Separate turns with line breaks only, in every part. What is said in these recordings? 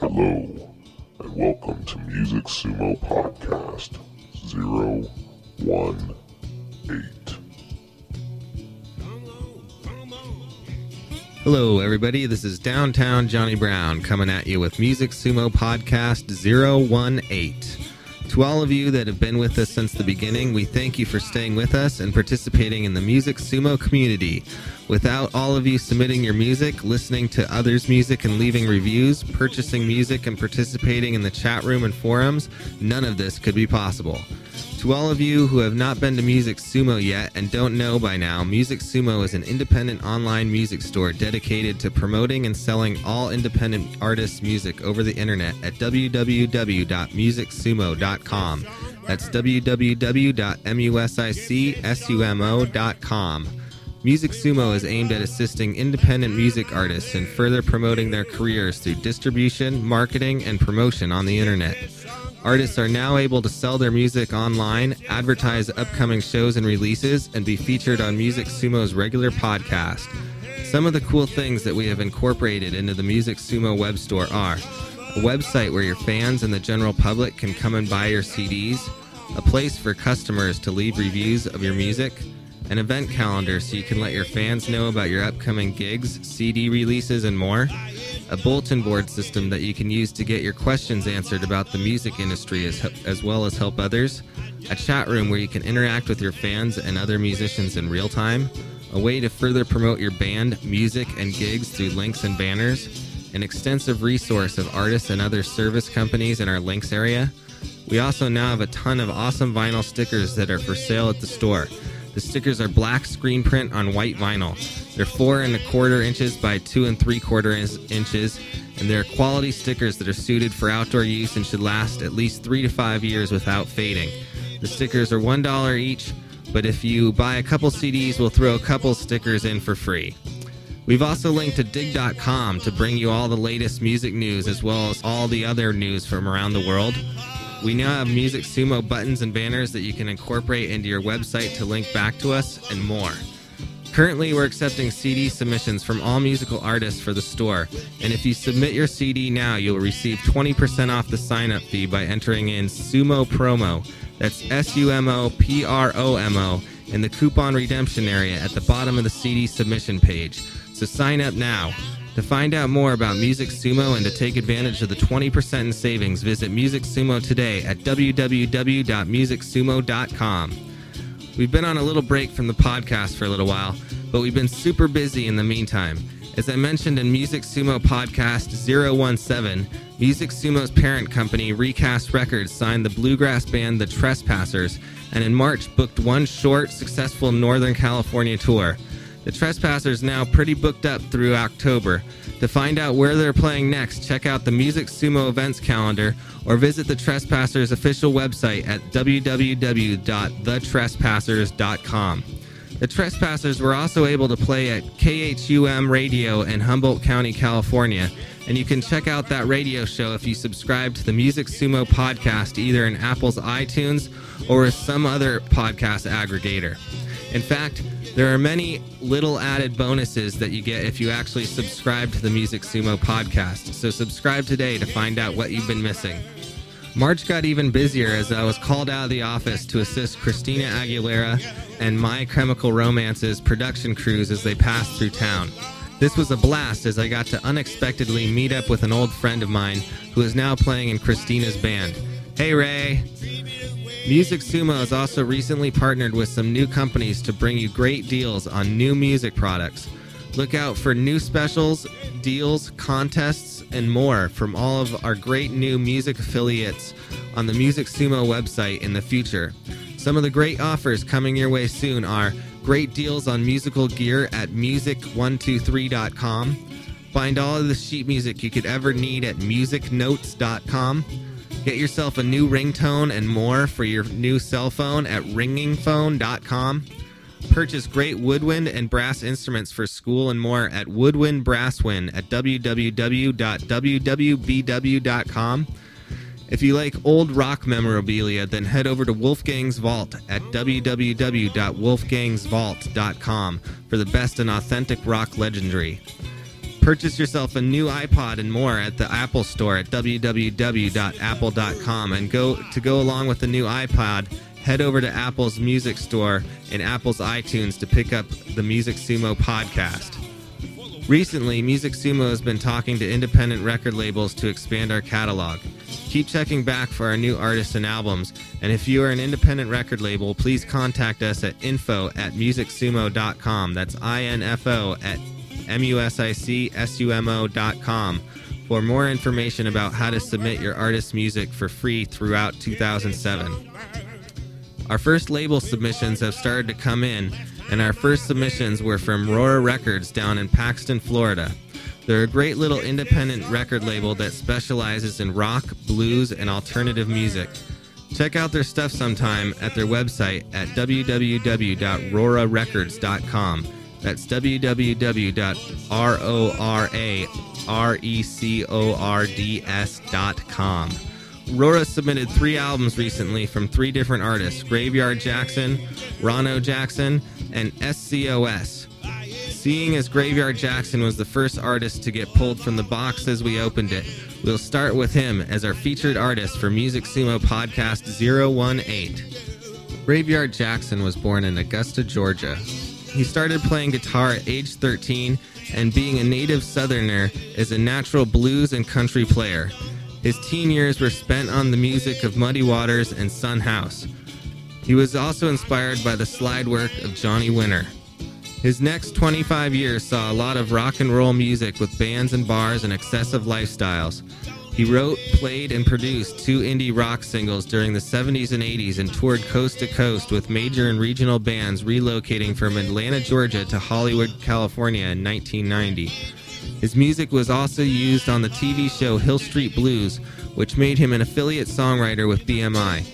Hello, and welcome to Music Sumo Podcast 018.
Hello, everybody. This is Downtown Johnny Brown coming at you with Music Sumo Podcast 018. To all of you that have been with us since the beginning, we thank you for staying with us and participating in the Music Sumo community. Without all of you submitting your music, listening to others' music and leaving reviews, purchasing music and participating in the chat room and forums, none of this could be possible. To all of you who have not been to Music Sumo yet and don't know by now, Music Sumo is an independent online music store dedicated to promoting and selling all independent artists' music over the internet at www.musicsumo.com. That's www.musicsumo.com. Music Sumo is aimed at assisting independent music artists in further promoting their careers through distribution, marketing, and promotion on the internet. Artists are now able to sell their music online, advertise upcoming shows and releases, and be featured on Music Sumo's regular podcast. Some of the cool things that we have incorporated into the Music Sumo web store are a website where your fans and the general public can come and buy your CDs, a place for customers to leave reviews of your music, an event calendar so you can let your fans know about your upcoming gigs, CD releases, and more, a bulletin board system that you can use to get your questions answered about the music industry as, as well as help others, a chat room where you can interact with your fans and other musicians in real time, a way to further promote your band, music, and gigs through links and banners, an extensive resource of artists and other service companies in our links area. We also now have a ton of awesome vinyl stickers that are for sale at the store. The stickers are black screen print on white vinyl. They're four and a quarter inches by two and three quarter inches, and they're quality stickers that are suited for outdoor use and should last at least three to five years without fading. The stickers are one dollar each, but if you buy a couple CDs, we'll throw a couple stickers in for free. We've also linked to digg.com to bring you all the latest music news as well as all the other news from around the world. We now have Music Sumo buttons and banners that you can incorporate into your website to link back to us and more. Currently, we're accepting CD submissions from all musical artists for the store, and if you submit your CD now, you'll receive 20% off the sign up fee by entering in Sumo Promo. That's S U M O P R O M O in the coupon redemption area at the bottom of the CD submission page. So sign up now. To find out more about Music Sumo and to take advantage of the 20% in savings, visit Music Sumo today at www.musicsumo.com. We've been on a little break from the podcast for a little while, but we've been super busy in the meantime. As I mentioned in Music Sumo Podcast 017, Music Sumo's parent company, Recast Records, signed the bluegrass band The Trespassers, and in March booked one short, successful Northern California tour. The Trespassers now pretty booked up through October. To find out where they're playing next, check out the Music Sumo events calendar or visit the Trespassers official website at www.thetrespassers.com. The Trespassers were also able to play at KHUM Radio in Humboldt County, California, and you can check out that radio show if you subscribe to the Music Sumo podcast either in Apple's iTunes or some other podcast aggregator. In fact, there are many little added bonuses that you get if you actually subscribe to the Music Sumo podcast. So subscribe today to find out what you've been missing. March got even busier as I was called out of the office to assist Christina Aguilera and My Chemical Romance's production crews as they passed through town. This was a blast as I got to unexpectedly meet up with an old friend of mine who is now playing in Christina's band. Hey, Ray! Music Sumo has also recently partnered with some new companies to bring you great deals on new music products. Look out for new specials, deals, contests, and more from all of our great new music affiliates on the Music Sumo website in the future. Some of the great offers coming your way soon are great deals on musical gear at music123.com. Find all of the sheet music you could ever need at musicnotes.com. Get yourself a new ringtone and more for your new cell phone at ringingphone.com. Purchase great woodwind and brass instruments for school and more at Woodwind Brasswind at www.wwbw.com. If you like old rock memorabilia, then head over to Wolfgang's Vault at www.wolfgangsvault.com for the best in authentic rock legendary. Purchase yourself a new iPod and more at the Apple Store at www.apple.com and go to go along with the new iPod. Head over to Apple's Music Store and Apple's iTunes to pick up the Music Sumo podcast. Recently, Music Sumo has been talking to independent record labels to expand our catalog. Keep checking back for our new artists and albums, and if you are an independent record label, please contact us at info at musicsumo.com. That's I-N-F-O at M-U-S-I-C-S-U-M-O dot com for more information about how to submit your artist's music for free throughout 2007. Our first label submissions have started to come in, and our first submissions were from Rora Records down in Paxton, Florida. They're a great little independent record label that specializes in rock, blues, and alternative music. Check out their stuff sometime at their website at www.rorarecords.com. That's www.rorarecords.com. Rora submitted three albums recently from three different artists Graveyard Jackson, Ronno Jackson, and SCOS. Seeing as Graveyard Jackson was the first artist to get pulled from the box as we opened it, we'll start with him as our featured artist for Music Sumo Podcast 018. Graveyard Jackson was born in Augusta, Georgia. He started playing guitar at age 13 and being a native Southerner is a natural blues and country player. His teen years were spent on the music of Muddy Waters and Son House. He was also inspired by the slide work of Johnny Winter. His next 25 years saw a lot of rock and roll music with bands and bars and excessive lifestyles. He wrote, played, and produced two indie rock singles during the 70s and 80s and toured coast to coast with major and regional bands relocating from Atlanta, Georgia to Hollywood, California in 1990. His music was also used on the TV show Hill Street Blues, which made him an affiliate songwriter with BMI.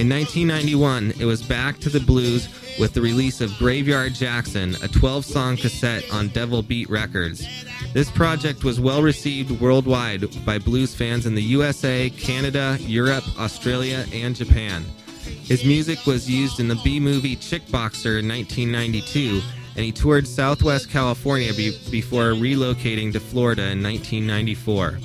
In 1991, it was back to the blues with the release of Graveyard Jackson, a 12 song cassette on Devil Beat Records. This project was well received worldwide by blues fans in the USA, Canada, Europe, Australia, and Japan. His music was used in the B movie Chick Boxer in 1992, and he toured Southwest California be- before relocating to Florida in 1994.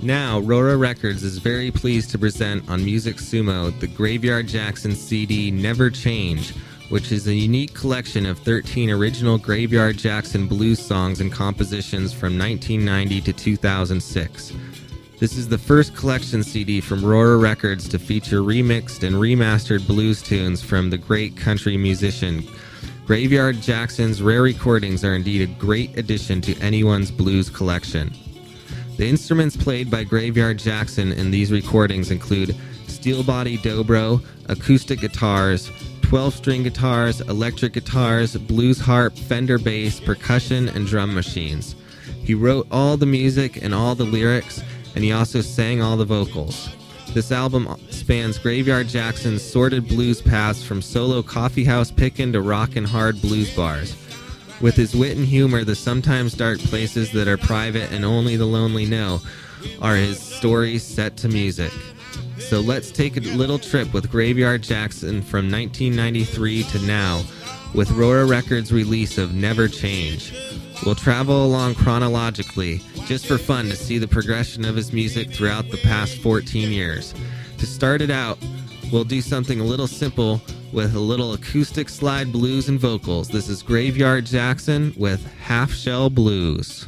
Now, Rora Records is very pleased to present on Music Sumo the Graveyard Jackson CD Never Change, which is a unique collection of 13 original Graveyard Jackson blues songs and compositions from 1990 to 2006. This is the first collection CD from Rora Records to feature remixed and remastered blues tunes from the great country musician. Graveyard Jackson's rare recordings are indeed a great addition to anyone's blues collection. The instruments played by Graveyard Jackson in these recordings include steel body dobro, acoustic guitars, 12 string guitars, electric guitars, blues harp, Fender bass, percussion, and drum machines. He wrote all the music and all the lyrics, and he also sang all the vocals. This album spans Graveyard Jackson's sordid blues paths from solo coffeehouse pickin' to rock and hard blues bars. With his wit and humor, the sometimes dark places that are private and only the lonely know are his stories set to music. So let's take a little trip with Graveyard Jackson from 1993 to now with Rora Records' release of Never Change. We'll travel along chronologically just for fun to see the progression of his music throughout the past 14 years. To start it out, we'll do something a little simple with a little acoustic slide blues and vocals. This is Graveyard Jackson with Half Shell Blues.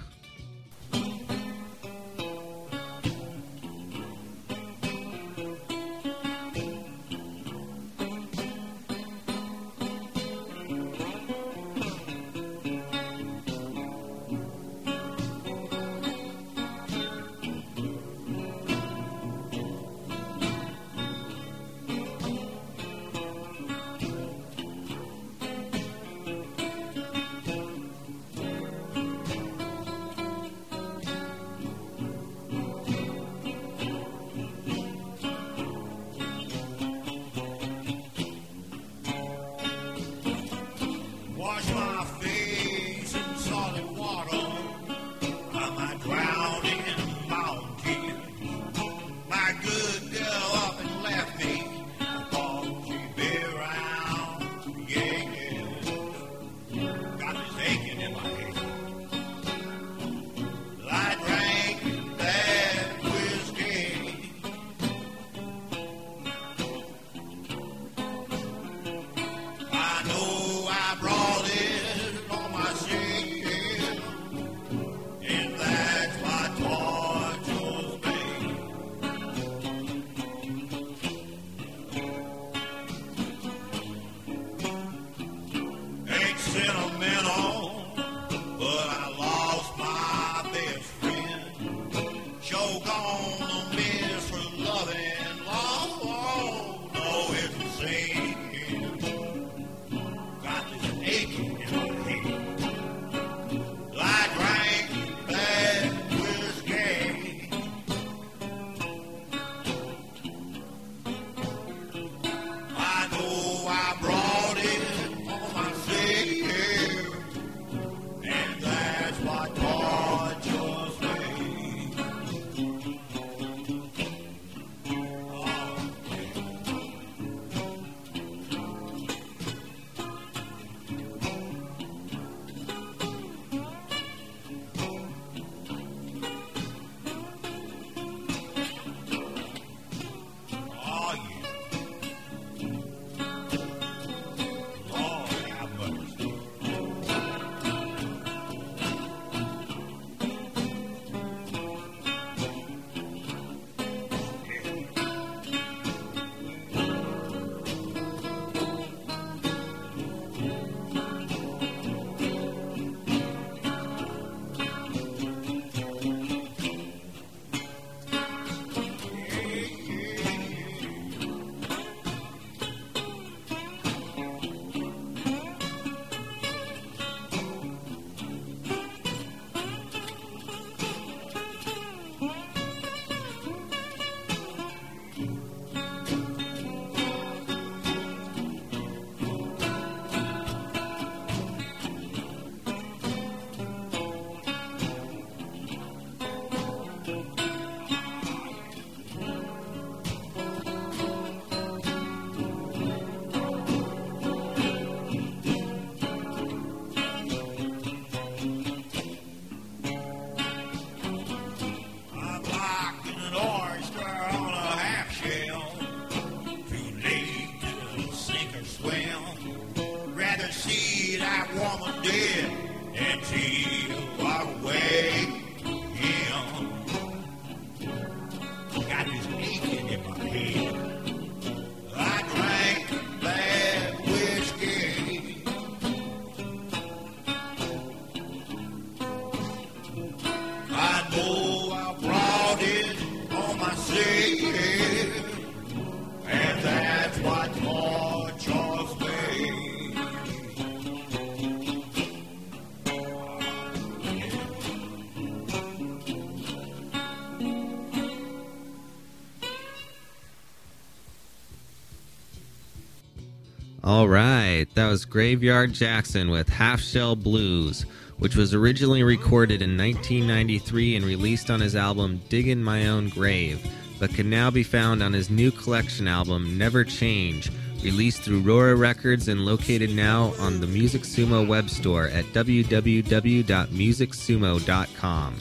that
was Graveyard Jackson with Half Shell Blues, which was originally recorded in 1993 and released on his album Diggin' My Own Grave, but can now be found on his new collection album Never Change, released through Rora Records and located now on the Music Sumo web store at www.musicsumo.com.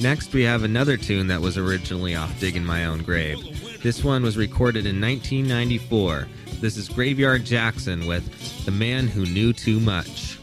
Next, we have another tune that was originally off Diggin' My Own Grave. This one was recorded in 1994. This is Graveyard Jackson with The Man Who Knew Too Much.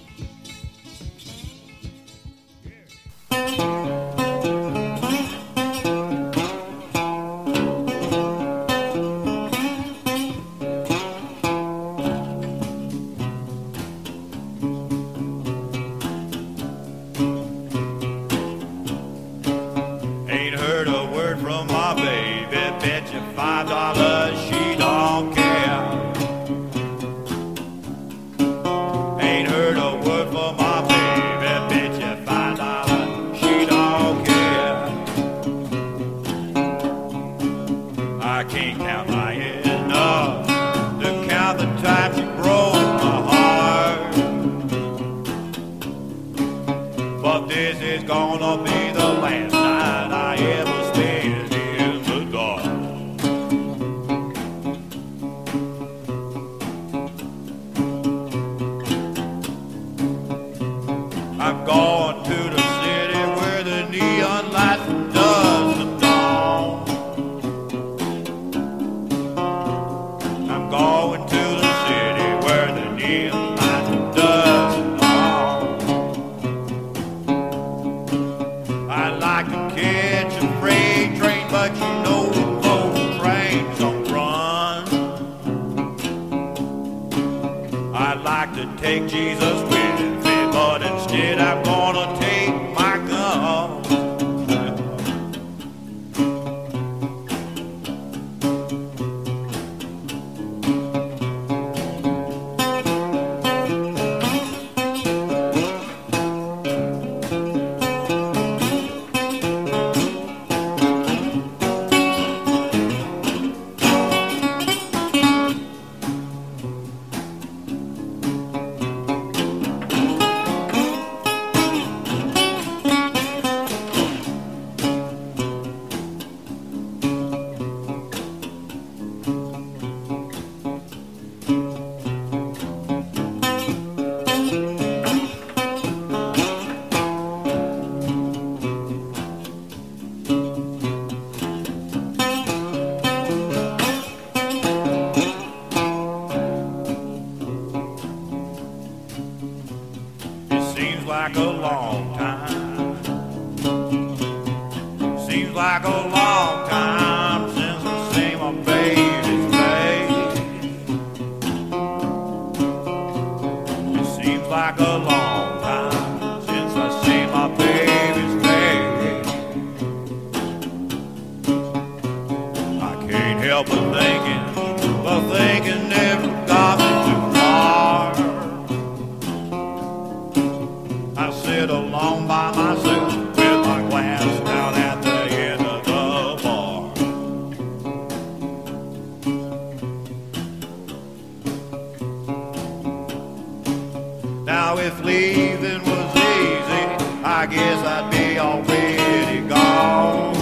now if leaving was easy, I guess I'd be already gone.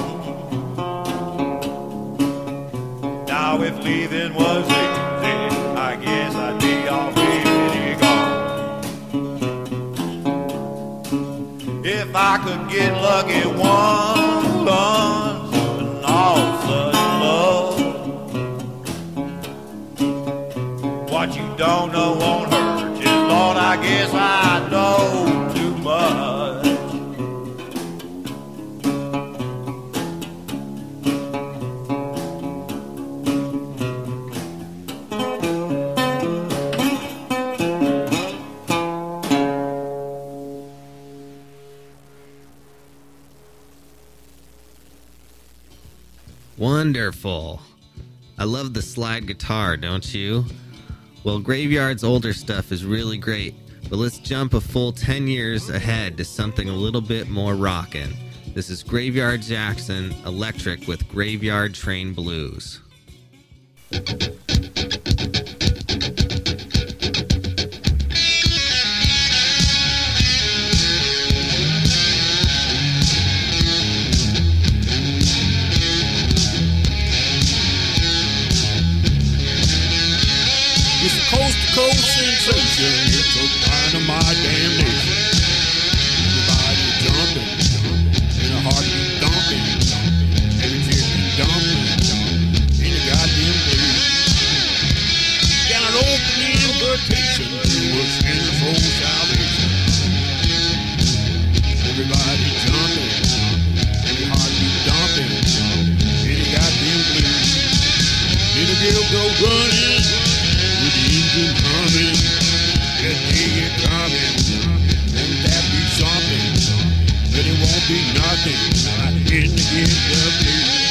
Now if leaving was easy, I guess I'd be already gone. If I could get lucky one once and all such love, what you don't know won't hurt. I guess I know too much.
Wonderful. I love the slide guitar, don't you? Well, Graveyard's older stuff is really great, but let's jump a full 10 years ahead to something a little bit more rockin'. This is Graveyard Jackson Electric with Graveyard Train Blues.
You the blue.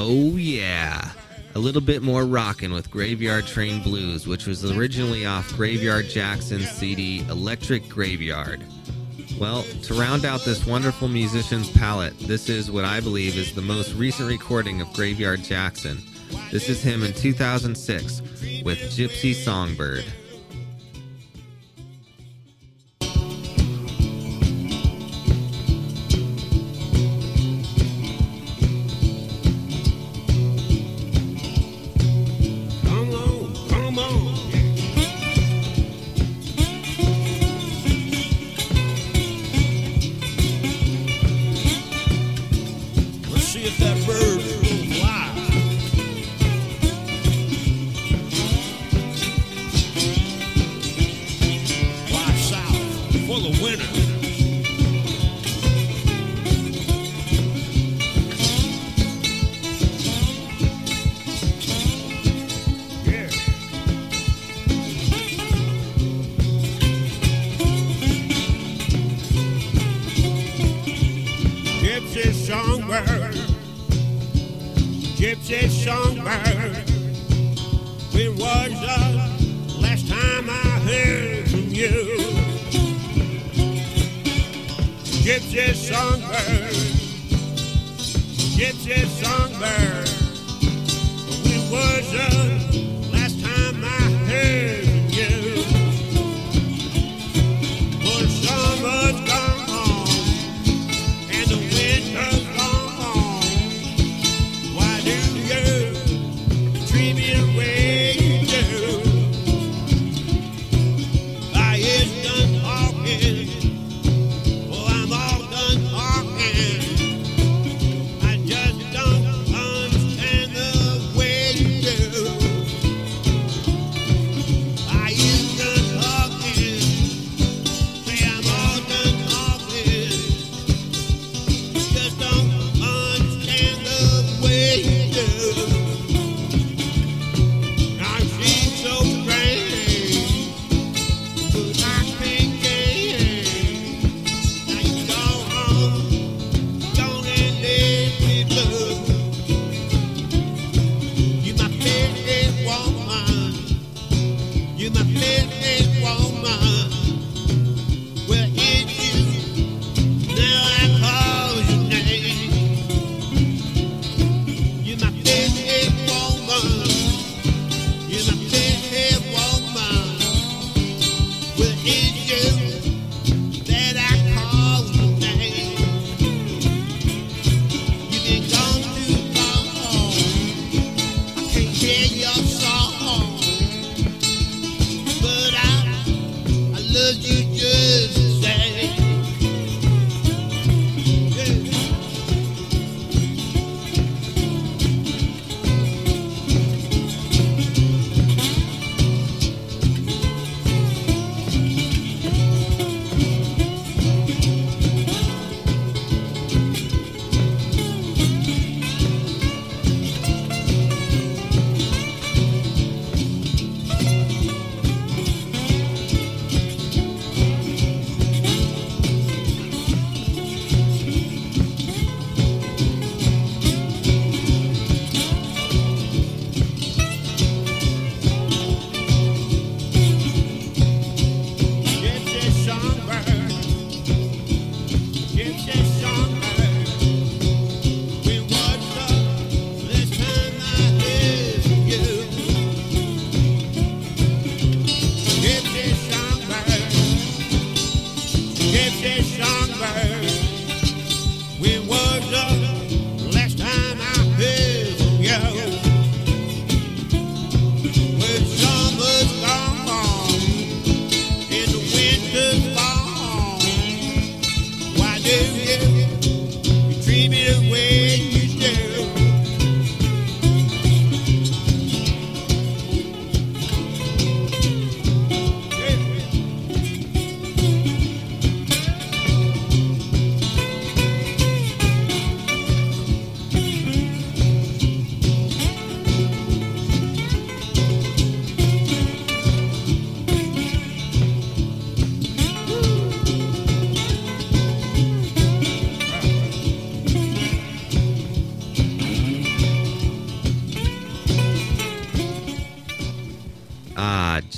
Oh, yeah. A little bit more rockin' with Graveyard Train Blues, which was originally off Graveyard Jackson's CD Electric Graveyard. Well, to round out this wonderful musician's palette, this is what I believe is the most recent recording of Graveyard Jackson. This is him in 2006 with Gypsy Songbird.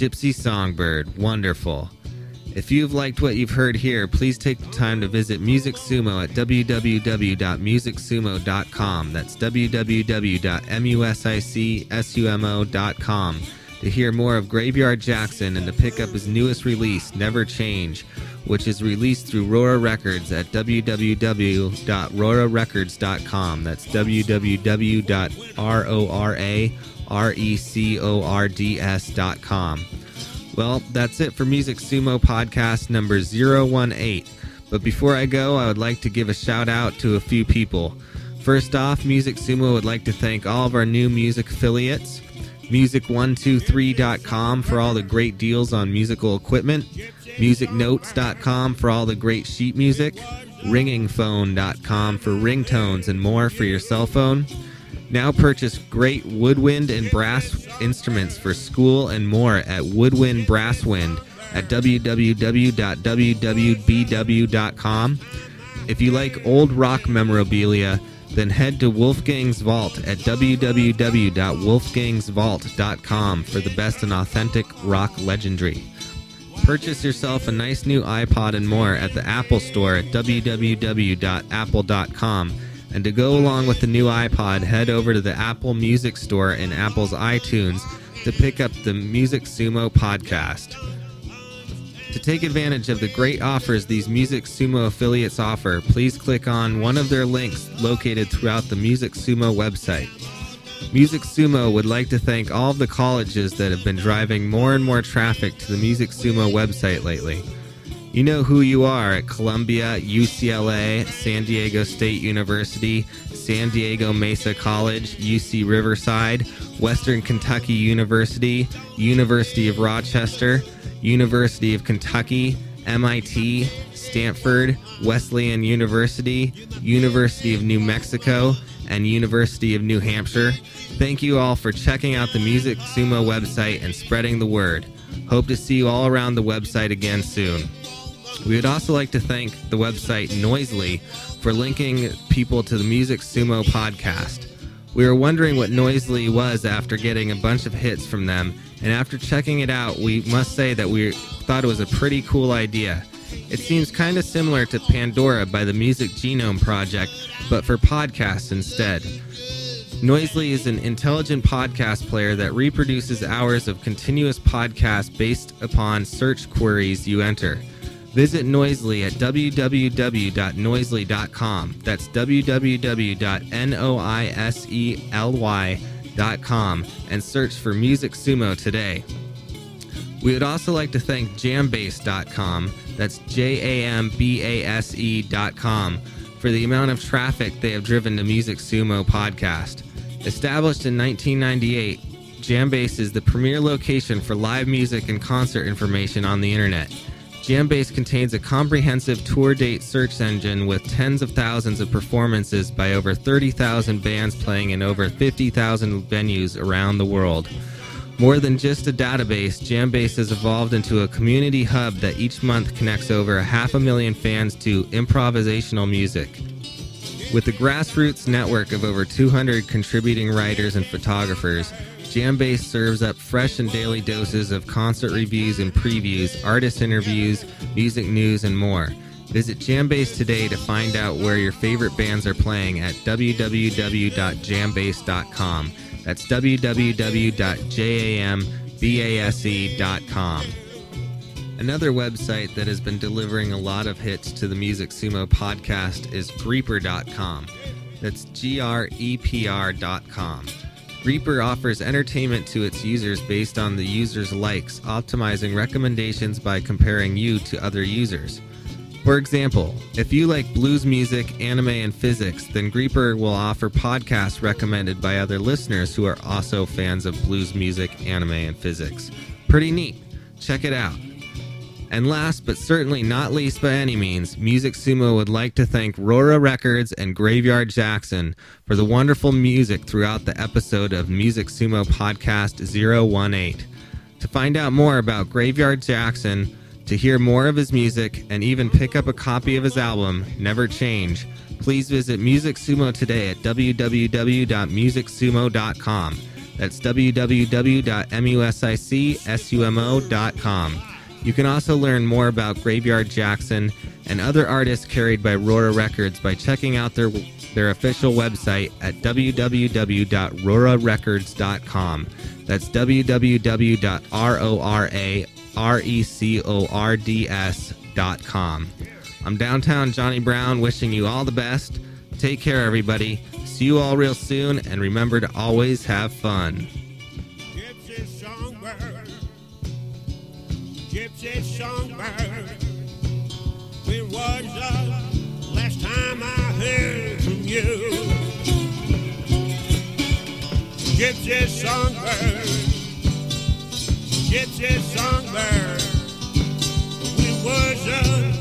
Gypsy Songbird.
Wonderful. If you've liked what you've heard here, please take the time to visit Music Sumo at www.musicsumo.com. That's www.musicsumo.com to hear more of Graveyard Jackson and to pick up his newest release, Never Change, which is released through Rora Records at www.rorarecords.com. That's www.rorarecords.com. Well, that's it for Music Sumo Podcast number 018. But before I go, I would like to give a shout out to a few people. First off, Music Sumo would like to thank all of our new music affiliates. Music123.com for all the great deals on musical equipment. MusicNotes.com for all the great sheet music. RingingPhone.com for ringtones and more for your cell phone. Now purchase great woodwind and brass instruments for school and more at Woodwind Brasswind at www.wwbw.com. If you like old rock memorabilia, then head to Wolfgang's Vault at www.wolfgangsvault.com for the best and authentic rock legendary. Purchase yourself a nice new iPod and more at the Apple Store at www.apple.com. And to go along with the new iPod, head over to the Apple Music Store in Apple's iTunes to pick up the Music Sumo podcast. To take advantage of the great offers these Music Sumo affiliates offer, please click on one of their links located throughout the Music Sumo website. Music Sumo would like to thank all of the colleges that have been driving more and more traffic to the Music Sumo website lately. You know who you are at Columbia, UCLA, San Diego State University, San Diego Mesa College, UC Riverside, Western Kentucky University, University of Rochester, University of Kentucky, MIT, Stanford, Wesleyan University, University of New Mexico, and University of New Hampshire. Thank you all for checking out the Music Sumo website and spreading the word. Hope to see you all around the website again soon. We would also like to thank the website Noisely for linking people to the Music Sumo podcast. We were wondering what Noisely was after getting a bunch of hits from them, and after checking it out, we must say that we thought it was a pretty cool idea. It seems kind of similar to Pandora by the Music Genome Project, but for podcasts instead. Noisely is an intelligent podcast player that reproduces hours of continuous podcasts based upon search queries you enter. Visit Noisely at www.noisely.com. That's www.noisely.com and search for Music Sumo today. We would also like to thank Jambase.com, that's J A M B A S E.com, for the amount of traffic they have driven to Music Sumo podcast. Established in 1998, Jambase is the premier location for live music and concert information on the internet. Jambase contains a comprehensive tour date search engine with tens of thousands of performances by over 30,000 bands playing in over 50,000 venues around the world. More than just a database, Jambase has evolved into a community hub that each month connects over a half a million fans to improvisational music. With a grassroots network of over 200 contributing writers and photographers, Jambase serves up fresh and daily doses of concert reviews and previews, artist interviews, music news, and more. Visit Jambase today to find out where your favorite bands are playing at www.jambase.com. That's www.jambase.com. Another website that has been delivering a lot of hits to the Music Sumo podcast is Grepr.com. That's G R E P R.com. Grepr offers entertainment to its users based on the user's likes, optimizing recommendations by comparing you to other users. For example, if you like blues music, anime, and physics, then Grepr will offer podcasts recommended by other listeners who are also fans of blues music, anime, and physics. Pretty neat. Check it out. And last but certainly not least by any means, Music Sumo would like to thank Rora Records and Graveyard Jackson for the wonderful music throughout the episode of Music Sumo Podcast 018. To find out more about Graveyard Jackson, to hear more of his music, and even pick up a copy of his album, Never Change, please visit Music Sumo today at www.musicsumo.com. That's www.musicsumo.com. You can also learn more about Graveyard Jackson and other artists carried by Rora Records by checking out their their official website at www.rorarecords.com. That's www.rorarecords.com. I'm downtown Johnny Brown wishing you all the best. Take care, everybody. See you all real soon, and remember to always have fun.
gypsy songbird. where was the last time I heard from you? Gypsy songbird, gypsy songbird. where was the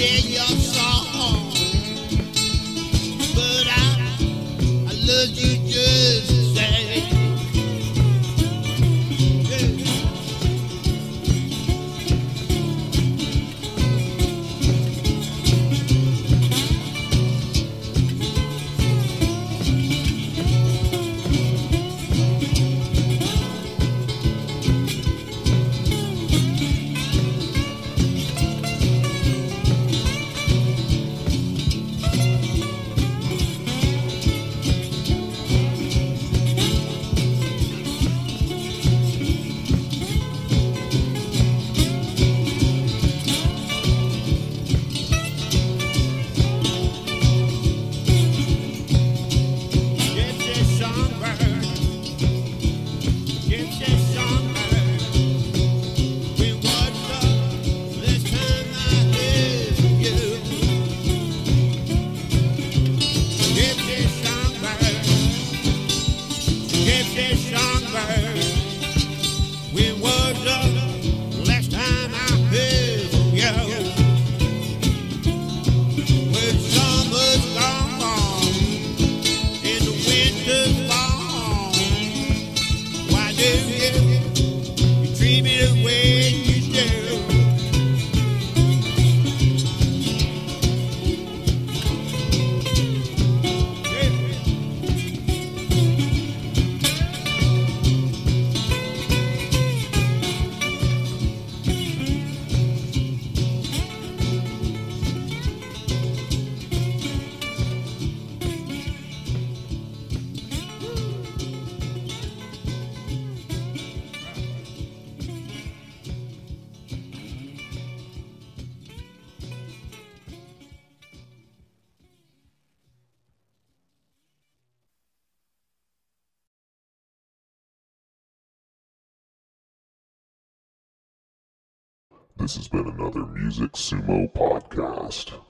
Yeah.
this has been another Music Sumo podcast.